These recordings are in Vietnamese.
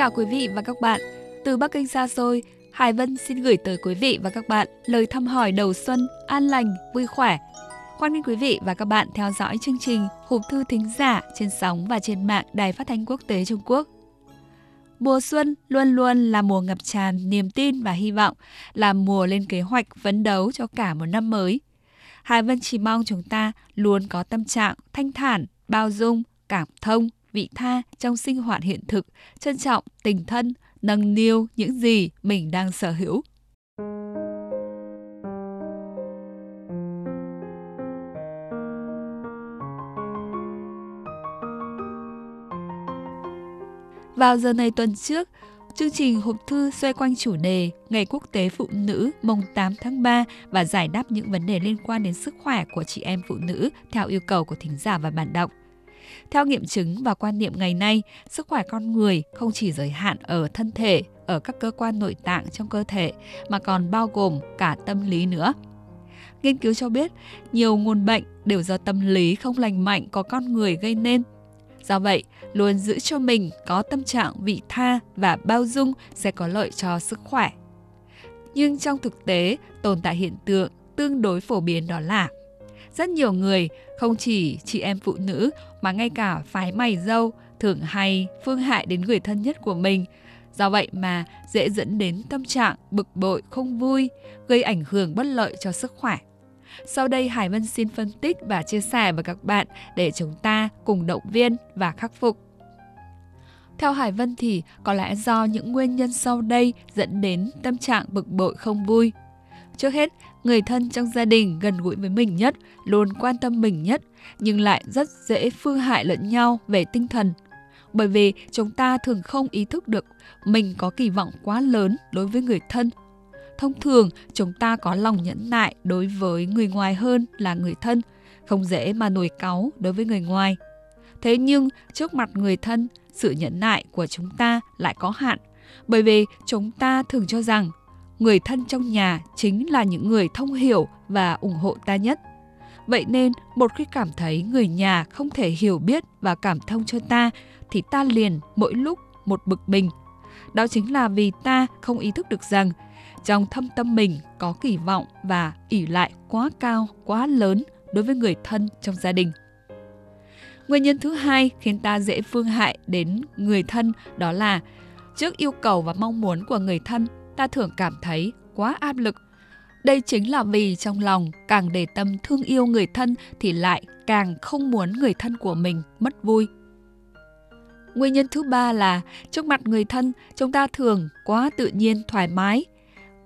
Chào quý vị và các bạn. Từ Bắc Kinh xa xôi, Hải Vân xin gửi tới quý vị và các bạn lời thăm hỏi đầu xuân an lành, vui khỏe. Hoan nghênh quý vị và các bạn theo dõi chương trình Hộp thư thính giả trên sóng và trên mạng Đài Phát thanh Quốc tế Trung Quốc. Mùa xuân luôn luôn là mùa ngập tràn niềm tin và hy vọng, là mùa lên kế hoạch phấn đấu cho cả một năm mới. Hải Vân chỉ mong chúng ta luôn có tâm trạng thanh thản, bao dung, cảm thông, vị tha trong sinh hoạt hiện thực, trân trọng tình thân, nâng niu những gì mình đang sở hữu. Vào giờ này tuần trước, chương trình hộp thư xoay quanh chủ đề Ngày Quốc tế Phụ nữ mùng 8 tháng 3 và giải đáp những vấn đề liên quan đến sức khỏe của chị em phụ nữ theo yêu cầu của thính giả và bản đọc. Theo nghiệm chứng và quan niệm ngày nay, sức khỏe con người không chỉ giới hạn ở thân thể, ở các cơ quan nội tạng trong cơ thể mà còn bao gồm cả tâm lý nữa. Nghiên cứu cho biết, nhiều nguồn bệnh đều do tâm lý không lành mạnh có con người gây nên. Do vậy, luôn giữ cho mình có tâm trạng vị tha và bao dung sẽ có lợi cho sức khỏe. Nhưng trong thực tế, tồn tại hiện tượng tương đối phổ biến đó là rất nhiều người, không chỉ chị em phụ nữ mà ngay cả phái mày dâu thường hay phương hại đến người thân nhất của mình. Do vậy mà dễ dẫn đến tâm trạng bực bội không vui, gây ảnh hưởng bất lợi cho sức khỏe. Sau đây Hải Vân xin phân tích và chia sẻ với các bạn để chúng ta cùng động viên và khắc phục. Theo Hải Vân thì có lẽ do những nguyên nhân sau đây dẫn đến tâm trạng bực bội không vui. Trước hết, người thân trong gia đình gần gũi với mình nhất, luôn quan tâm mình nhất, nhưng lại rất dễ phương hại lẫn nhau về tinh thần. Bởi vì chúng ta thường không ý thức được mình có kỳ vọng quá lớn đối với người thân. Thông thường, chúng ta có lòng nhẫn nại đối với người ngoài hơn là người thân, không dễ mà nổi cáu đối với người ngoài. Thế nhưng, trước mặt người thân, sự nhẫn nại của chúng ta lại có hạn, bởi vì chúng ta thường cho rằng người thân trong nhà chính là những người thông hiểu và ủng hộ ta nhất. Vậy nên, một khi cảm thấy người nhà không thể hiểu biết và cảm thông cho ta, thì ta liền mỗi lúc một bực mình. Đó chính là vì ta không ý thức được rằng trong thâm tâm mình có kỳ vọng và ỷ lại quá cao, quá lớn đối với người thân trong gia đình. Nguyên nhân thứ hai khiến ta dễ phương hại đến người thân đó là trước yêu cầu và mong muốn của người thân ta thường cảm thấy quá áp lực. Đây chính là vì trong lòng càng để tâm thương yêu người thân thì lại càng không muốn người thân của mình mất vui. Nguyên nhân thứ ba là trước mặt người thân chúng ta thường quá tự nhiên thoải mái.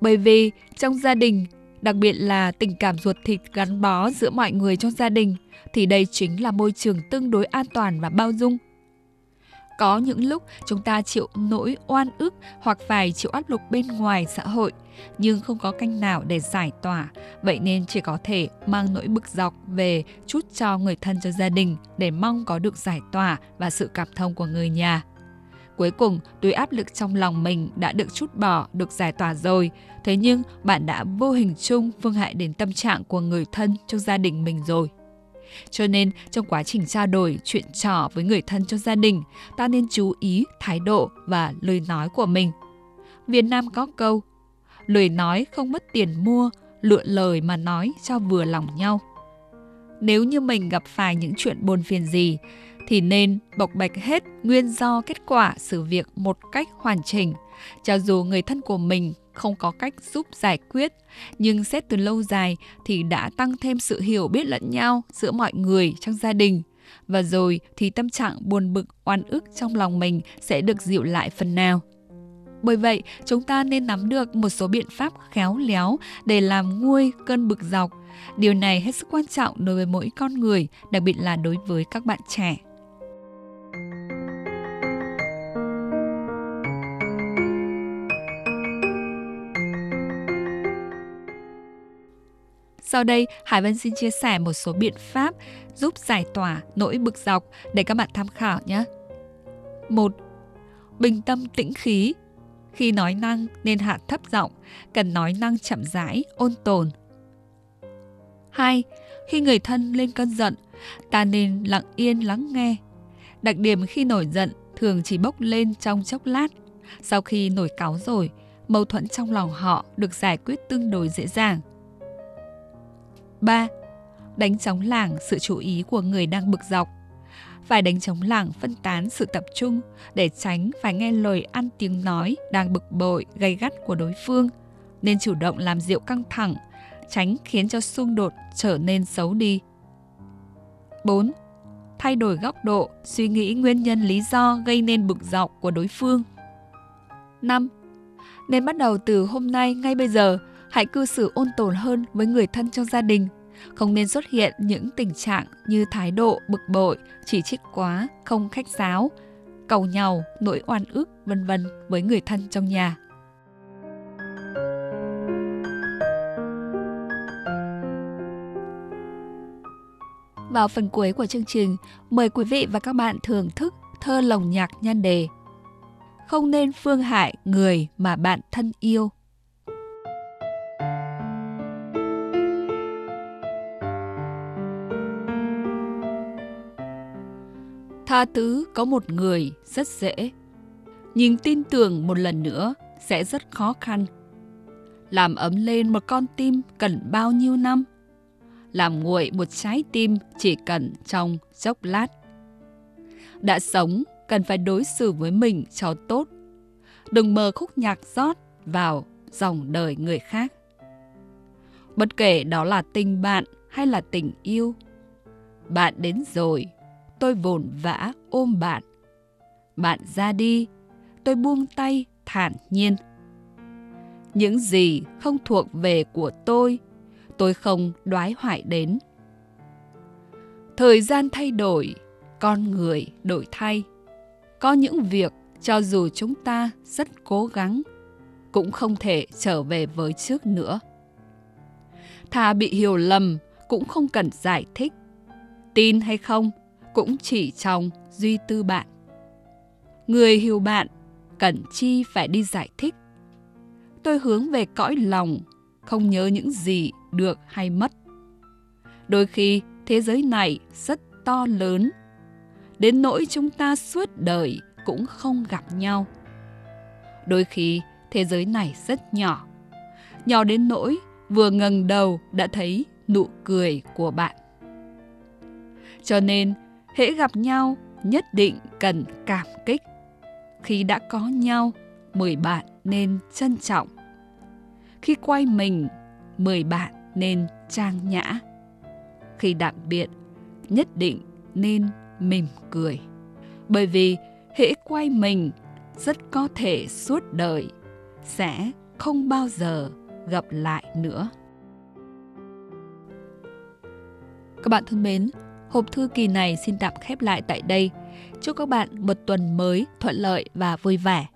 Bởi vì trong gia đình, đặc biệt là tình cảm ruột thịt gắn bó giữa mọi người trong gia đình thì đây chính là môi trường tương đối an toàn và bao dung có những lúc chúng ta chịu nỗi oan ức hoặc phải chịu áp lực bên ngoài xã hội, nhưng không có cách nào để giải tỏa, vậy nên chỉ có thể mang nỗi bực dọc về chút cho người thân cho gia đình để mong có được giải tỏa và sự cảm thông của người nhà. Cuối cùng, túi áp lực trong lòng mình đã được chút bỏ, được giải tỏa rồi, thế nhưng bạn đã vô hình chung phương hại đến tâm trạng của người thân trong gia đình mình rồi. Cho nên trong quá trình trao đổi chuyện trò với người thân trong gia đình, ta nên chú ý thái độ và lời nói của mình. Việt Nam có câu, lời nói không mất tiền mua, lựa lời mà nói cho vừa lòng nhau. Nếu như mình gặp phải những chuyện buồn phiền gì, thì nên bộc bạch hết nguyên do kết quả sự việc một cách hoàn chỉnh. Cho dù người thân của mình không có cách giúp giải quyết, nhưng xét từ lâu dài thì đã tăng thêm sự hiểu biết lẫn nhau giữa mọi người trong gia đình. Và rồi thì tâm trạng buồn bực, oan ức trong lòng mình sẽ được dịu lại phần nào. Bởi vậy, chúng ta nên nắm được một số biện pháp khéo léo để làm nguôi cơn bực dọc. Điều này hết sức quan trọng đối với mỗi con người, đặc biệt là đối với các bạn trẻ. Sau đây, Hải Vân xin chia sẻ một số biện pháp giúp giải tỏa nỗi bực dọc để các bạn tham khảo nhé. 1. Bình tâm tĩnh khí. Khi nói năng nên hạ thấp giọng, cần nói năng chậm rãi, ôn tồn. 2. Khi người thân lên cơn giận, ta nên lặng yên lắng nghe. Đặc điểm khi nổi giận, thường chỉ bốc lên trong chốc lát. Sau khi nổi cáo rồi, mâu thuẫn trong lòng họ được giải quyết tương đối dễ dàng. 3. Đánh trống lảng sự chú ý của người đang bực dọc. Phải đánh trống lảng phân tán sự tập trung để tránh phải nghe lời ăn tiếng nói đang bực bội, gay gắt của đối phương, nên chủ động làm dịu căng thẳng, tránh khiến cho xung đột trở nên xấu đi. 4. Thay đổi góc độ, suy nghĩ nguyên nhân lý do gây nên bực dọc của đối phương. 5. Nên bắt đầu từ hôm nay ngay bây giờ, hãy cư xử ôn tồn hơn với người thân trong gia đình. Không nên xuất hiện những tình trạng như thái độ bực bội, chỉ trích quá, không khách sáo, cầu nhau, nỗi oan ức, vân vân với người thân trong nhà. Vào phần cuối của chương trình, mời quý vị và các bạn thưởng thức thơ lồng nhạc nhan đề Không nên phương hại người mà bạn thân yêu. Tha thứ có một người rất dễ, nhưng tin tưởng một lần nữa sẽ rất khó khăn. Làm ấm lên một con tim cần bao nhiêu năm? làm nguội một trái tim chỉ cần trong chốc lát. Đã sống, cần phải đối xử với mình cho tốt. Đừng mờ khúc nhạc rót vào dòng đời người khác. Bất kể đó là tình bạn hay là tình yêu. Bạn đến rồi, tôi vồn vã ôm bạn. Bạn ra đi, tôi buông tay thản nhiên. Những gì không thuộc về của tôi tôi không đoái hoại đến. Thời gian thay đổi, con người đổi thay. Có những việc cho dù chúng ta rất cố gắng, cũng không thể trở về với trước nữa. Thà bị hiểu lầm cũng không cần giải thích. Tin hay không cũng chỉ trong duy tư bạn. Người hiểu bạn cần chi phải đi giải thích. Tôi hướng về cõi lòng, không nhớ những gì được hay mất. Đôi khi thế giới này rất to lớn, đến nỗi chúng ta suốt đời cũng không gặp nhau. Đôi khi thế giới này rất nhỏ, nhỏ đến nỗi vừa ngẩng đầu đã thấy nụ cười của bạn. Cho nên, hễ gặp nhau nhất định cần cảm kích. Khi đã có nhau, mời bạn nên trân trọng. Khi quay mình, mời bạn nên trang nhã. Khi tạm biệt, nhất định nên mỉm cười. Bởi vì hễ quay mình, rất có thể suốt đời sẽ không bao giờ gặp lại nữa. Các bạn thân mến, hộp thư kỳ này xin tạm khép lại tại đây. Chúc các bạn một tuần mới thuận lợi và vui vẻ.